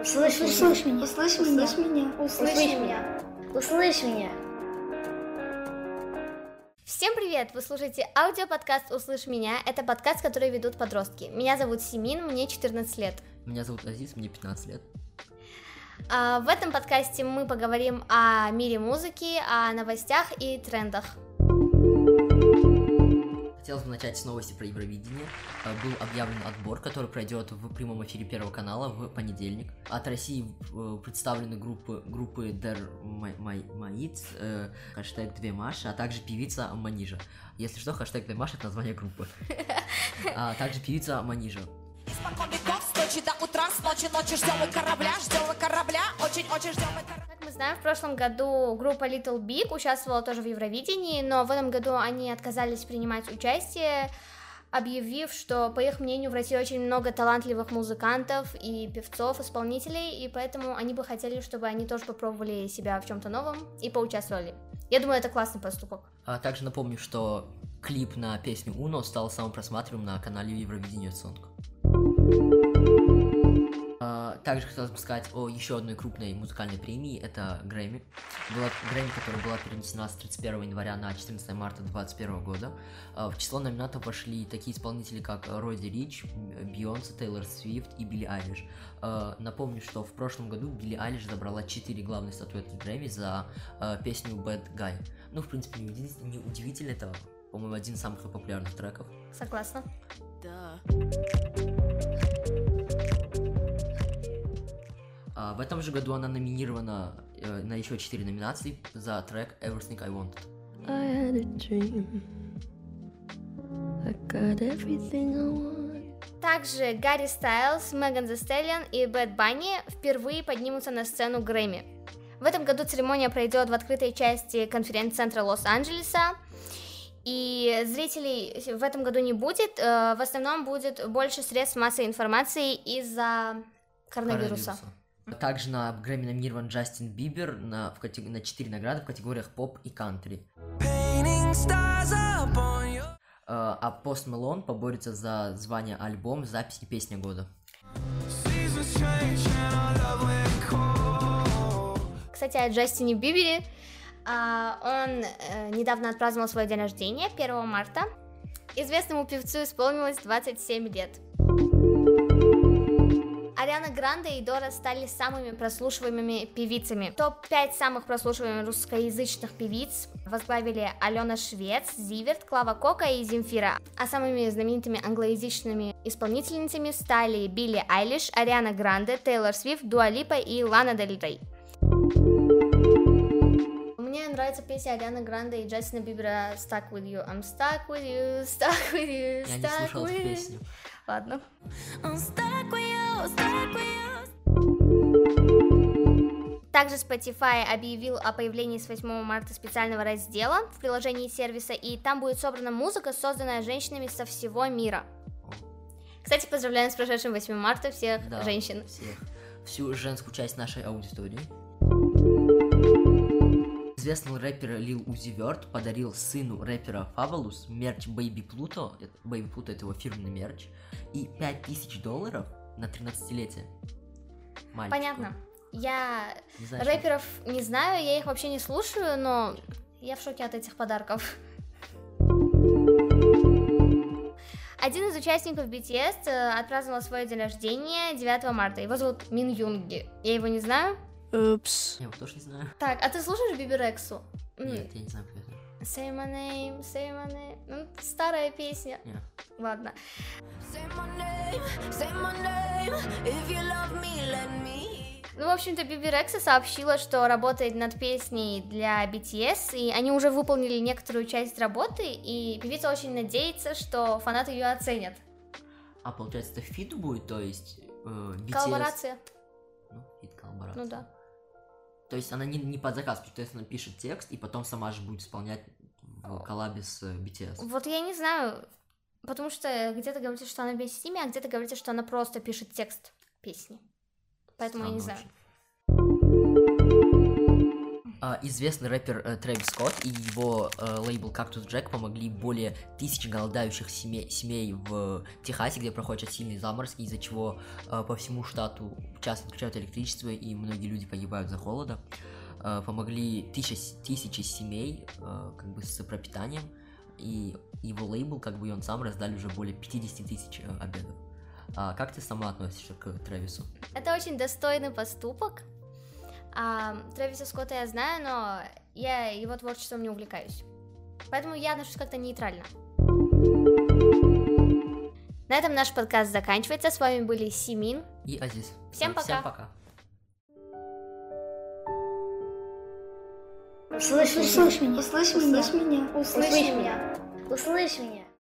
Услышь, Услышь меня. Услышь Услышь меня. меня. Услышь меня. Услышь меня. Всем привет! Вы слушаете аудиоподкаст «Услышь меня». Это подкаст, который ведут подростки. Меня зовут Симин, мне 14 лет. Меня зовут Азиз, мне 15 лет. А, в этом подкасте мы поговорим о мире музыки, о новостях и трендах. Хотелось бы начать с новости про Евровидение. Э, Был объявлен отбор, который пройдет в прямом эфире Первого канала в понедельник. От России э, представлены группы, группы Der Маиц, э, хэштег Две Маши, а также певица Манижа. Если что, хэштег Две Маши это название группы. А также певица Манижа. Веков, с ночи до утра, с ночи ночи ждем мы корабля, ждем мы корабля, очень-очень ждем мы корабля. Как мы знаем, в прошлом году группа Little Big участвовала тоже в Евровидении, но в этом году они отказались принимать участие, объявив, что, по их мнению, в России очень много талантливых музыкантов и певцов, исполнителей, и поэтому они бы хотели, чтобы они тоже попробовали себя в чем-то новом и поучаствовали. Я думаю, это классный поступок. А также напомню, что клип на песню Уно стал самым просматриваемым на канале Евровидение Сонг. Также хотелось бы сказать о еще одной крупной музыкальной премии, это Грэмми. Была Грэмми, которая была перенесена с 31 января на 14 марта 2021 года. А, В число номинантов вошли такие исполнители, как Роди Рич, Бейонсе, Тейлор Свифт и Билли Айлиш. А, Напомню, что в прошлом году Билли Айлиш забрала 4 главные статуэтки Грэмми за а, песню Bad Guy. Ну, в принципе, не удивительно, это, по-моему, один из самых популярных треков. Согласна. А, В этом же году она номинирована э, на еще 4 номинации за трек Everything I Wanted. I had a dream. I got everything I want. Также Гарри Стайлз, Меган Thee Stallion и Бэт Банни впервые поднимутся на сцену Грэмми. В этом году церемония пройдет в открытой части конференц-центра Лос-Анджелеса. И зрителей в этом году не будет. э, В основном будет больше средств массовой информации из-за коронавируса. Также на Грэмми номинирован Джастин Бибер на, в катего- на 4 награды в категориях поп и кантри. Э, А Пост Мелон поборется за звание альбом, запись и песня года. Кстати, о Джастине Бибере. А, Он э, недавно отпраздновал свой день рождения, 1 марта. Известному певцу исполнилось 27 лет. Ариана Гранде и Дора стали самыми прослушиваемыми певицами. Топ-5 самых прослушиваемых русскоязычных певиц возглавили Алена Швец, Зиверт, Клава Кока и Земфира. А самыми знаменитыми англоязычными исполнительницами стали Билли Айлиш, Ариана Гранде, Тейлор Свифт, Дуа Липа и Лана Дель Рей. Мне нравится песня Арианы Гранде и Джастина Бибера «Stuck with you». I'm stuck with you, stuck with you, Я не stuck слушал with эту you. песню. Ладно. Также Spotify объявил о появлении с 8 марта специального раздела в приложении сервиса, и там будет собрана музыка, созданная женщинами со всего мира. Кстати, поздравляем с прошедшим 8 марта всех да, женщин. всех. Всю женскую часть нашей аудитории. Известный рэпер Лил Узи Верт подарил сыну рэпера Fabulous мерч Baby Pluto, Baby Pluto это его фирменный мерч, и 5000 долларов на 13-летие. Мальчику. Понятно. Я Не знаю, рэперов не знаю, я их вообще не слушаю, но я в шоке от этих подарков. Один из участников BTS э, отпраздновал свой день рождения 9 марта. Его зовут Мин Юнги. Я его не знаю. Oops. Я его тоже не знаю. Так, а ты слушаешь Биби Рексу? Нет, я не знаю, как это. Say my name, say my name. Ну, старая песня. Не. Ладно. Say my name, say my name. If you love me, let me. Ну, в общем-то, Биби Рекса сообщила, что работает над песней для BTS, и они уже выполнили некоторую часть работы, и певица очень надеется, что фанаты ее оценят. А получается, это feat будет, то есть э, BTS... Коллаборация. Ну, feat коллаборация. Ну да. То есть она не, не под заказ, то есть она пишет текст и потом сама же будет исполнять в коллабе с э, BTS. Вот я не знаю, потому что где-то говорится, что она вместе с ними, а где-то говорится, что она просто пишет текст песни. Поэтому я не знаю. Странно очень. А, Известный рэпер э, Трэвис Скотт и его э, лейбл Cactus Jack помогли более тысячи голодающих семей, семей в Техасе, где проходят сильные заморозки, из-за чего э, по всему штату часто отключают электричество, и многие люди погибают за холода. Помогли тысячи, тысячи семей как бы с пропитанием, и его лейбл, как бы и он сам раздали уже более 50 тысяч обедов. А как ты сама относишься к Трэвису? Это очень достойный поступок. А, Трэвиса Скотта я знаю, но я его творчеством не увлекаюсь. Поэтому я отношусь как-то нейтрально. На этом наш подкаст заканчивается. С вами были Симин. И Азиз. Всем пока. Всем пока. Услышь. Услышь меня. Услышь меня. Услышь меня. Услышь меня. Услышь меня.